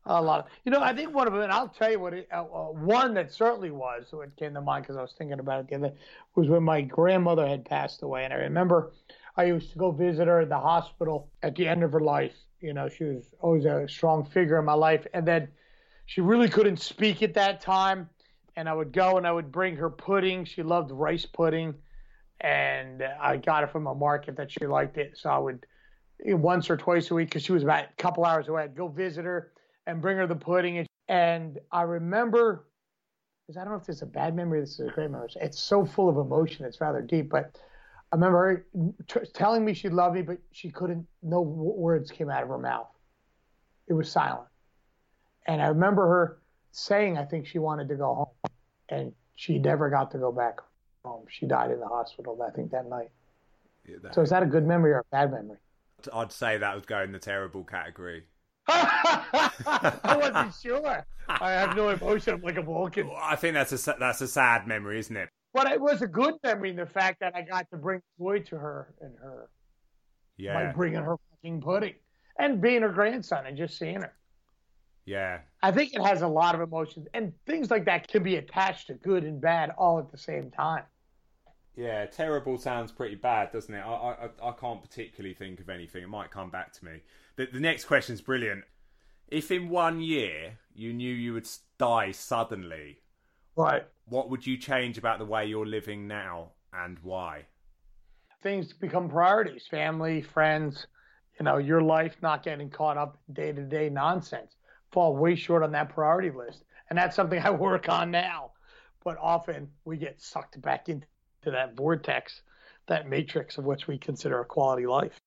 a lot. Of, you know, I think one of them, and I'll tell you what. It, uh, uh, one that certainly was, so it came to mind because I was thinking about it the other, was when my grandmother had passed away, and I remember I used to go visit her at the hospital at the end of her life. You know, she was always a strong figure in my life. And then she really couldn't speak at that time. And I would go and I would bring her pudding. She loved rice pudding. And I got it from a market that she liked it. So I would once or twice a week, because she was about a couple hours away, I'd go visit her and bring her the pudding. And I remember, because I don't know if this is a bad memory, this is a great memory. It's so full of emotion, it's rather deep. But I remember her t- telling me she loved me, but she couldn't, no words came out of her mouth. It was silent. And I remember her saying, I think she wanted to go home. And she never got to go back home. She died in the hospital, I think, that night. Yeah, that... So is that a good memory or a bad memory? I'd say that would go in the terrible category. I wasn't sure. I have no emotion. I'm like a Vulcan. I think that's a that's a sad memory, isn't it? But it was a good memory in the fact that I got to bring joy to her and her Yeah, by bringing her fucking pudding and being her grandson and just seeing her. yeah, I think it has a lot of emotions and things like that can be attached to good and bad all at the same time. Yeah. Terrible sounds pretty bad, doesn't it? I I I can't particularly think of anything. It might come back to me. The the next question's brilliant. If in one year you knew you would die suddenly, Right. what would you change about the way you're living now and why? Things become priorities, family, friends, you know, your life not getting caught up day to day nonsense. Fall way short on that priority list. And that's something I work on now. But often we get sucked back into that vortex, that matrix of which we consider a quality life.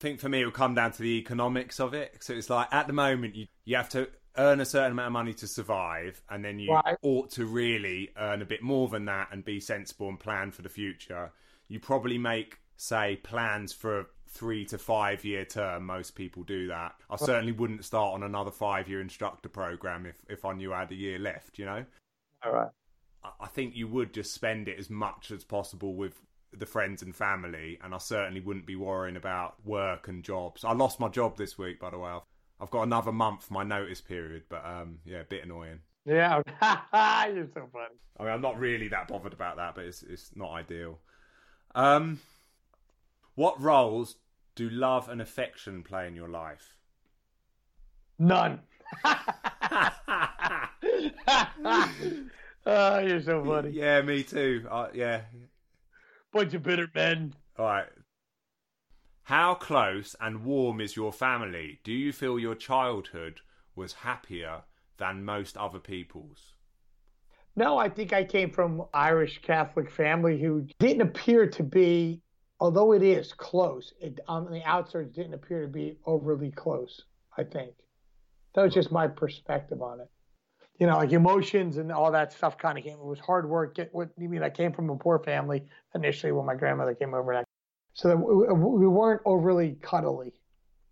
I think for me it would come down to the economics of it. So it's like at the moment you you have to earn a certain amount of money to survive, and then you Right. ought to really earn a bit more than that and be sensible and plan for the future. You probably make say plans for a three to five year term. Most people do that. I certainly wouldn't start on another five year instructor program if if I knew I had a year left. You know. All right. I- think you would just spend it as much as possible with the friends and family, and I certainly wouldn't be worrying about work and jobs. I lost my job this week, by the way. I've, I've got another month my notice period, but um, yeah, a bit annoying. Yeah. You're so funny. I mean, I'm not really that bothered about that, but it's it's not ideal. Um, what roles do love and affection play in your life? None. oh, you're so funny. yeah, me too. Uh, yeah. Bunch of bitter men. All right. How close and warm is your family? Do you feel your childhood was happier than most other people's? No, I think I came from Irish Catholic family who didn't appear to be, although it is close, it, on the outskirts didn't appear to be overly close. I think that was just my perspective on it. You know, like emotions and all that stuff kind of came. It was hard work. Get what you mean? I came from a poor family initially when my grandmother came over, so that we we weren't overly cuddly.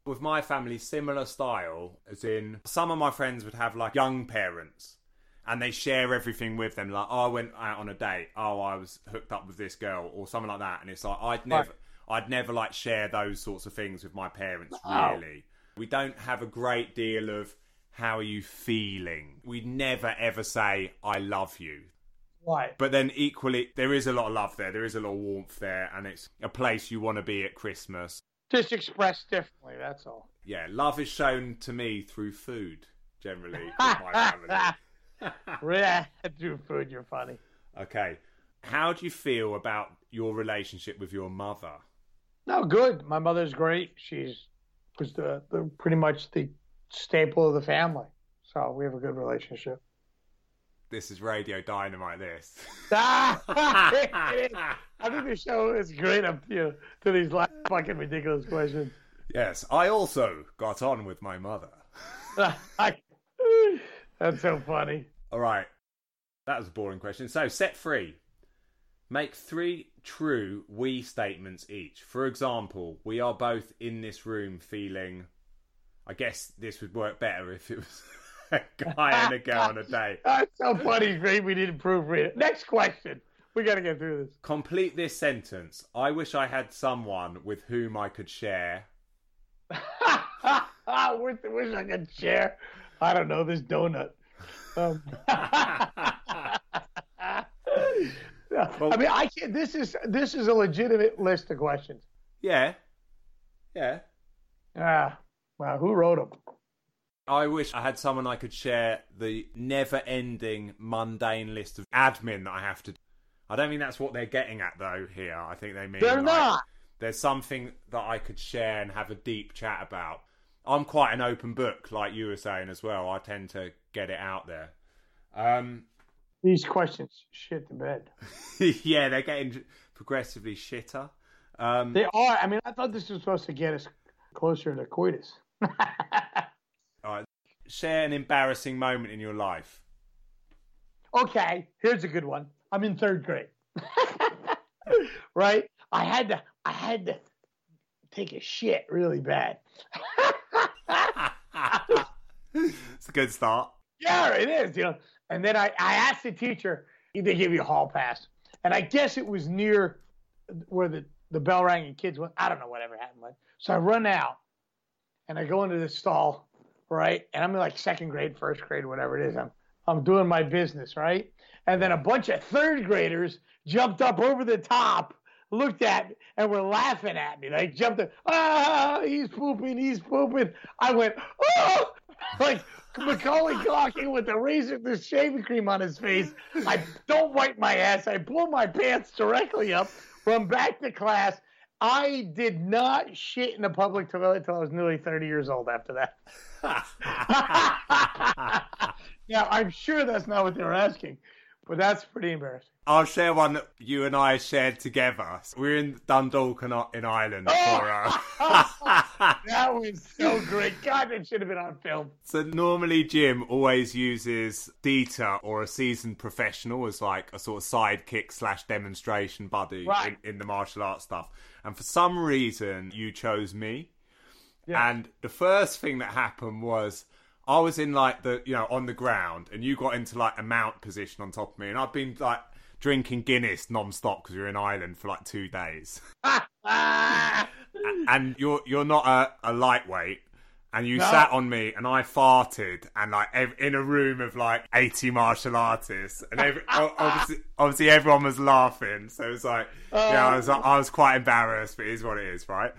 With my family, similar style, as in some of my friends would have like young parents and they share everything with them. Like, oh, I went out on a date. Oh, I was hooked up with this girl or something like that. And it's like, I'd never, I'd never like share those sorts of things with my parents, Wow. really. We don't have a great deal of how are you feeling. We never ever say, I love you. Right. But then equally, there is a lot of love there. There is a lot of warmth there, and it's a place you want to be at Christmas. Just expressed differently. That's all. Yeah, love is shown to me through food, generally, my family. yeah, through food, you're funny. Okay. How do you feel about your relationship with your mother? No, good. My mother's great. She's was the, the pretty much the staple of the family. So we have a good relationship. This is Radio Dynamite, this. I think the show is great up to, to these last fucking ridiculous questions. yes, I also got on with my mother. That's so funny. All right. That was a boring question. So, set free. Make three true we statements each. For example, we are both in this room feeling. I guess this would work better if it was a guy and a girl on a date. That's so funny. Great. We didn't proofread it. Next question. We got to get through this. Complete this sentence. I wish I had someone with whom I could share. I wish, wish I could share. I don't know this donut. Um, I mean, I can't. This is this is a legitimate list of questions. Yeah. Yeah. Ah, well, who wrote them? I wish I had someone I could share the never ending mundane list of admin that I have to do. I don't mean that's what they're getting at though here. I think they mean They're like, not. there's something that I could share and have a deep chat about. I'm quite an open book, like you were saying as well. I tend to get it out there. Um, These questions shit the bed. yeah, they're getting progressively shitter. Um, They are. I mean, I thought this was supposed to get us closer to coitus. all right. Share an embarrassing moment in your life. okay, here's a good one. I'm in third grade. right? I had to I had to take a shit really bad. it's a good start. Yeah, it is. You know, and then I, I asked the teacher, they give you a hall pass, and I guess it was near where the the bell rang and kids went. I don't know whatever happened. So I run out, and I go into the stall, right? And I'm in like second grade, first grade, whatever it is. I'm I'm doing my business, right? And then a bunch of third graders jumped up over the top, looked at me, and were laughing at me. They jumped up, ah, he's pooping, he's pooping. I went, oh, like Macaulay Culkin with the razor, the shaving cream on his face. I don't wipe my ass. I pull my pants directly up, run back to class. I did not shit in a public toilet until I was nearly 30 years old after that. now, I'm sure that's not what they were asking, but that's pretty embarrassing. I'll share one that you and I shared together. We're in Dundalk in Ireland for uh... that was so great. God, it should have been on film. So normally Jim always uses Dieter or a seasoned professional as like a sort of sidekick slash demonstration buddy right. in, in the martial arts stuff. And for some reason you chose me. Yeah. And the first thing that happened was I was in like the you know on the ground, and you got into like a mount position on top of me, and I've been like drinking Guinness non-stop because we were in Ireland for like two days. and you're you're not a, a lightweight, and you no. sat on me, and I farted, and like ev- in a room of like eighty martial artists, and every, obviously, obviously everyone was laughing, so it was like, oh. yeah, I was oh. I was quite embarrassed, but it is what it is, right?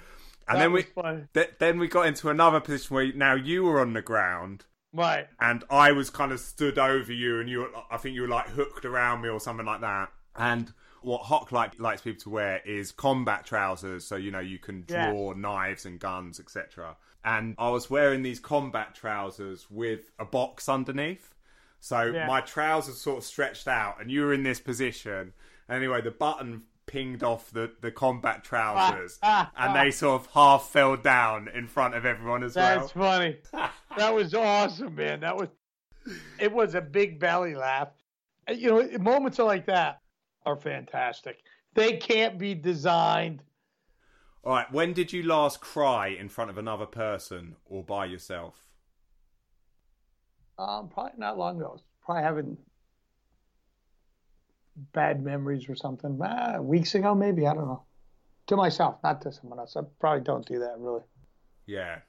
And that then we th- then we got into another position where now you were on the ground. Right. And I was kind of stood over you and you were, I think you were like hooked around me or something like that. And what Hock like, likes people to wear is combat trousers, so you know you can draw yeah. knives and guns, etc. And I was wearing these combat trousers with a box underneath, so yeah. my trousers sort of stretched out, and you were in this position. Anyway, the button pinged off the, the combat trousers ah, ah, and ah. they sort of half fell down in front of everyone as That's well. That's funny. that was awesome, man. That was it was a big belly laugh. You know, moments are like that are fantastic. They can't be designed. All right, when did you last cry in front of another person or by yourself? Um, probably not long ago. Probably haven't bad memories or something. Ah, weeks ago, maybe I don't know. To myself, not to someone else. I probably don't do that really. Yeah.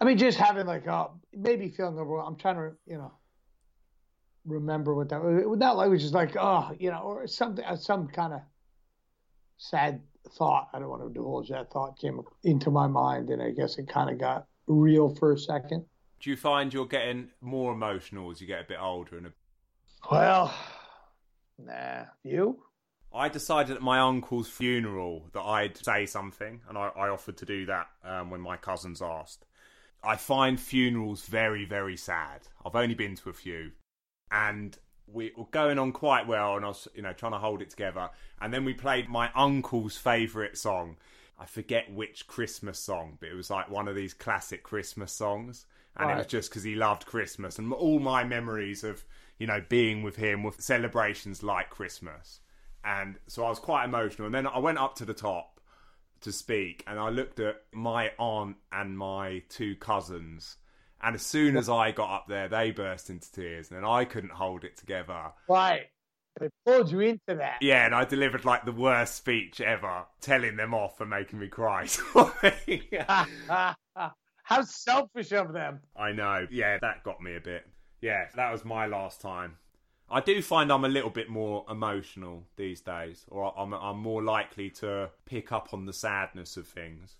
I mean, just having like, oh, maybe feeling overwhelmed. I'm trying to, you know, remember what that was. Not like it was just like, oh, you know, or something, uh, some kind of sad thought. I don't want to divulge that thought came into my mind, and I guess it kind of got real for a second. Do you find you're getting more emotional as you get a bit older? And a... well, Nah. You? I decided at my uncle's funeral that I'd say something, and I, I offered to do that um, when my cousins asked. I find funerals very, very sad. I've only been to a few, and we were going on quite well, and I was, you know, trying to hold it together. And then we played my uncle's favourite song. I forget which Christmas song, but it was like one of these classic Christmas songs, and right. it was just because he loved Christmas, and all my memories of you know, being with him with celebrations like Christmas. And so I was quite emotional. And then I went up to the top to speak and I looked at my aunt and my two cousins. And as soon as I got up there, they burst into tears and then I couldn't hold it together. Right. They pulled you into that. Yeah, and I delivered like the worst speech ever, telling them off and making me cry. How selfish of them. I know. Yeah, that got me a bit yeah, that was my last time. I do find I'm a little bit more emotional these days, or I'm, I'm more likely to pick up on the sadness of things.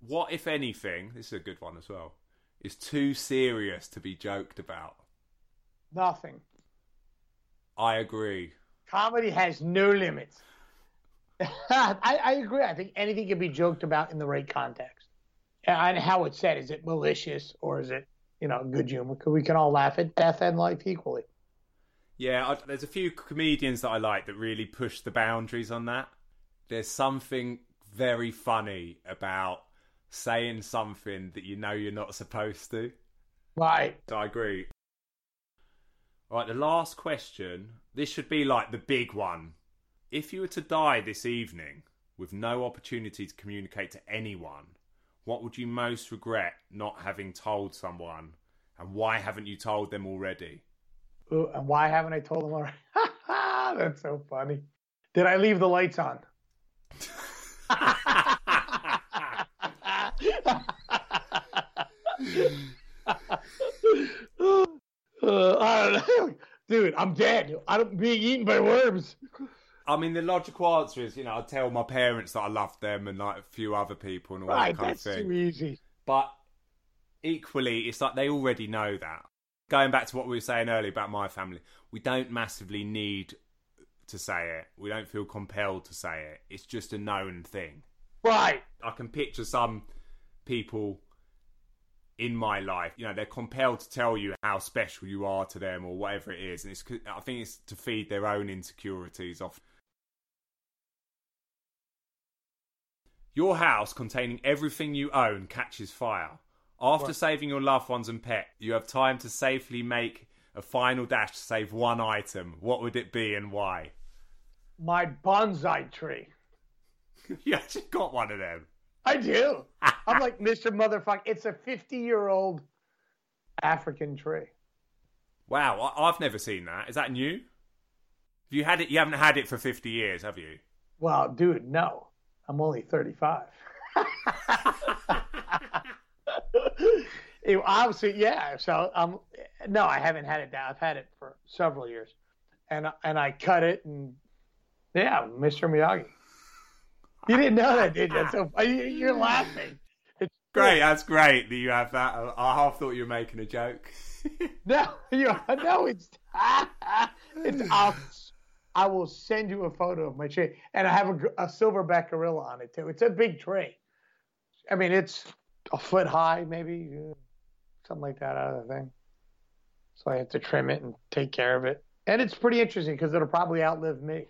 What, if anything, this is a good one as well, is too serious to be joked about? Nothing. I agree. Comedy has no limits. I, I, agree. I think anything can be joked about in the right context. And how it's said. Is it malicious or is it you know, good humor because we can all laugh at death and life equally. Yeah, I, there's a few comedians that I like that really push the boundaries on that. There's something very funny about saying something that you know you're not supposed to. Right. So I agree. All right, the last question. This should be like the big one. If you were to die this evening with no opportunity to communicate to anyone, what would you most regret not having told someone And why haven't you told them already? Ooh, and why haven't I told them already? That's so funny. Did I leave the lights on? Uh, I don't know. Dude, I'm dead. I'm being eaten by worms. I mean, the logical answer is, you know, I tell my parents that I love them and like a few other people and all Right, that kind of thing. too easy. But equally, it's like they already know that. Going back to what we were saying earlier about my family, we don't massively need to say it. We don't feel compelled to say it. It's just a known thing. Right. I can picture some people in my life, you know, they're compelled to tell you how special you are to them or whatever it is, and it's I think it's to feed their own insecurities off. Your house containing everything you own catches fire. After What? saving your loved ones and pet, you have time to safely make a final dash to save one item. What would it be and why? My bonsai tree. you actually got one of them. I do. I'm like Mr. Motherfucker. It's a 50 year old African tree. Wow, I- I've never seen that. Is that new? Have you had it? You haven't had it for fifty years, have you? Well, dude, no. I'm only 35. it, obviously, yeah. So, um, no, I haven't had it now. I've had it for several years, and and I cut it, and yeah, Mr. Miyagi. You didn't know that, did you? So you- you're laughing. It's Great, that's great that you have that. I- I half thought you were making a joke. No, you no, it's it's. I'll, I will send you a photo of my tree, and I have a, gr- a silverback gorilla on it too. It's a big tree. I mean, it's a foot high, maybe uh, something like that out of the thing. So I have to trim it and take care of it, and it's pretty interesting because it'll probably outlive me.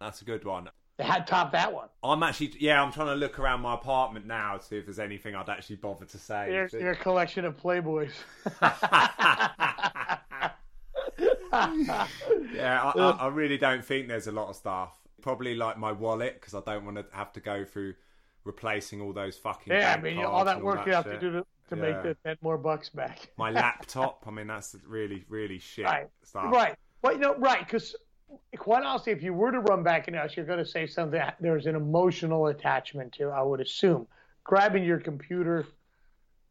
that's a good one. It had top that one. I'm actually, yeah, I'm trying to look around my apartment now to see if there's anything I'd actually bother to say. Your, your collection of Playboys. yeah, I, I, I really don't think there's a lot of stuff. Probably like my wallet because I don't want to have to go through replacing all those fucking. yeah, I mean, cards all that and work you have to do to, to Yeah. make the, that more bucks back. My laptop. I mean, that's really, really shit Right. stuff. Right. Well, you know, right, because quite honestly, if you were to run back in the house, you're going to say something that there's an emotional attachment to, I would assume. Grabbing your computer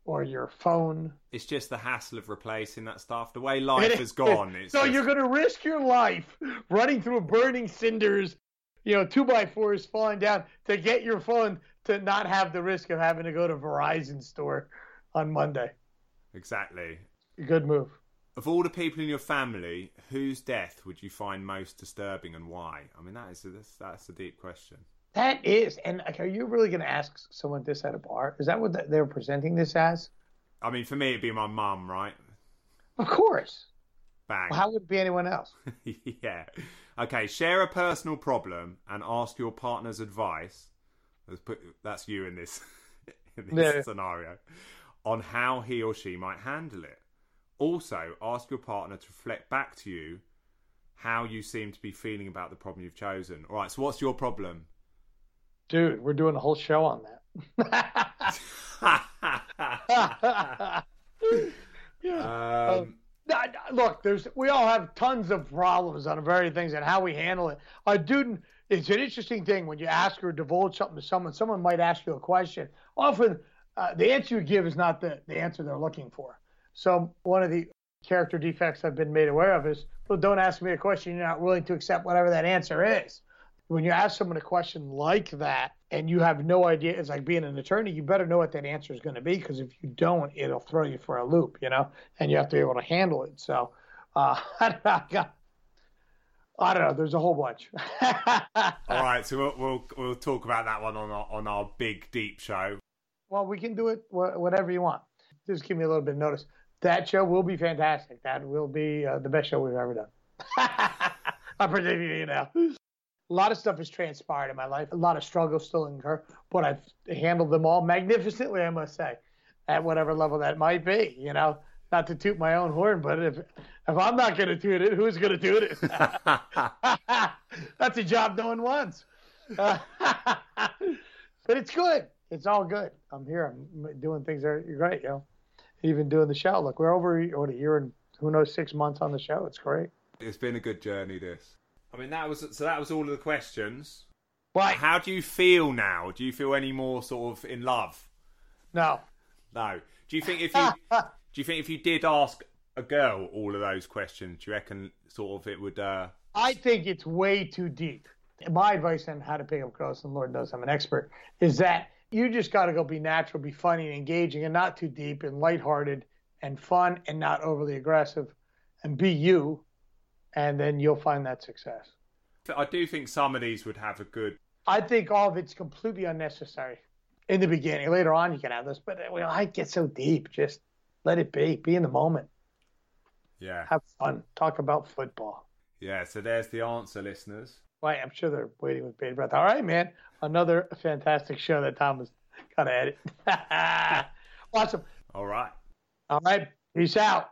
or your phone. It's just the hassle of replacing that stuff. The way life has gone. It's so just- you're going to risk your life running through burning cinders, you know, two by fours falling down to get your phone to not have the risk of having to go to Verizon store on Monday. exactly. Good move. Of all the people in your family, whose death would you find most disturbing and why? I mean, that is a, that's, that's a deep question. That is, and like, are you really going to ask someone this at a bar? Is that what they're presenting this as? I mean, for me, it'd be my mum, right? Of course. Bang. Well, how would it be anyone else? yeah. Okay, share a personal problem and ask your partner's advice. Let's put that's you in this in this Yeah. scenario on how he or she might handle it. Also, ask your partner to reflect back to you how you seem to be feeling about the problem you've chosen. All right, so what's your problem? Dude, we're doing a whole show on that. yeah. um, nah, Look, there's we all have tons of problems on various things and how we handle it. A dude, it's an interesting thing when you ask or divulge something to someone. Someone might ask you a question. Often, uh, the answer you give is not the, the answer they're looking for. So one of the character defects I've been made aware of is, well, don't ask me a question you're not willing to accept whatever that answer is. When you ask someone a question like that and you have no idea, it's like being an attorney, you better know what that answer is going to be because if you don't, it'll throw you for a loop, you know, and you have to be able to handle it. So, uh, I don't know. I don't know. There's a whole bunch. all right, so we'll, we'll we'll talk about that one on our, on our big deep show. well, we can do it wh- whatever you want. Just give me a little bit of notice. That show will be fantastic. That will be uh, the best show we've ever done. I'm predicting you now. A lot of stuff has transpired in my life. A lot of struggles still incur, but I've handled them all magnificently, I must say, at whatever level that might be. You know, not to toot my own horn, but if if I'm not going to toot it, who's going to toot it? That's a job no one wants. But it's good. It's all good. I'm here. I'm doing things that are great, you know. Even doing the show. Look, we're over what a year and who knows six months on the show. It's great. It's been a good journey. This. I mean, that was so. That was all of the questions. Right. How do you feel now? Do you feel any more sort of in love? No. No. Do you think if you do you think if you did ask a girl all of those questions, do you reckon sort of it would? uh I think it's way too deep. My advice on how to pick up girls, and Lord knows I'm an expert, is that you just got to go be natural, be funny and engaging, and not too deep and lighthearted and fun and not overly aggressive, and be you, and then you'll find that success. I do think some of these would have a good. I think all of it's completely unnecessary in the beginning. Later on, you can have this, but well, I get so deep. Just let it be. Be in the moment. Yeah. Have fun. Talk about football. Yeah. So there's the answer, listeners. Right. I'm sure they're waiting with bated breath. All right, man. Another fantastic show that Tom has got to edit. awesome. All right. All right. Peace out.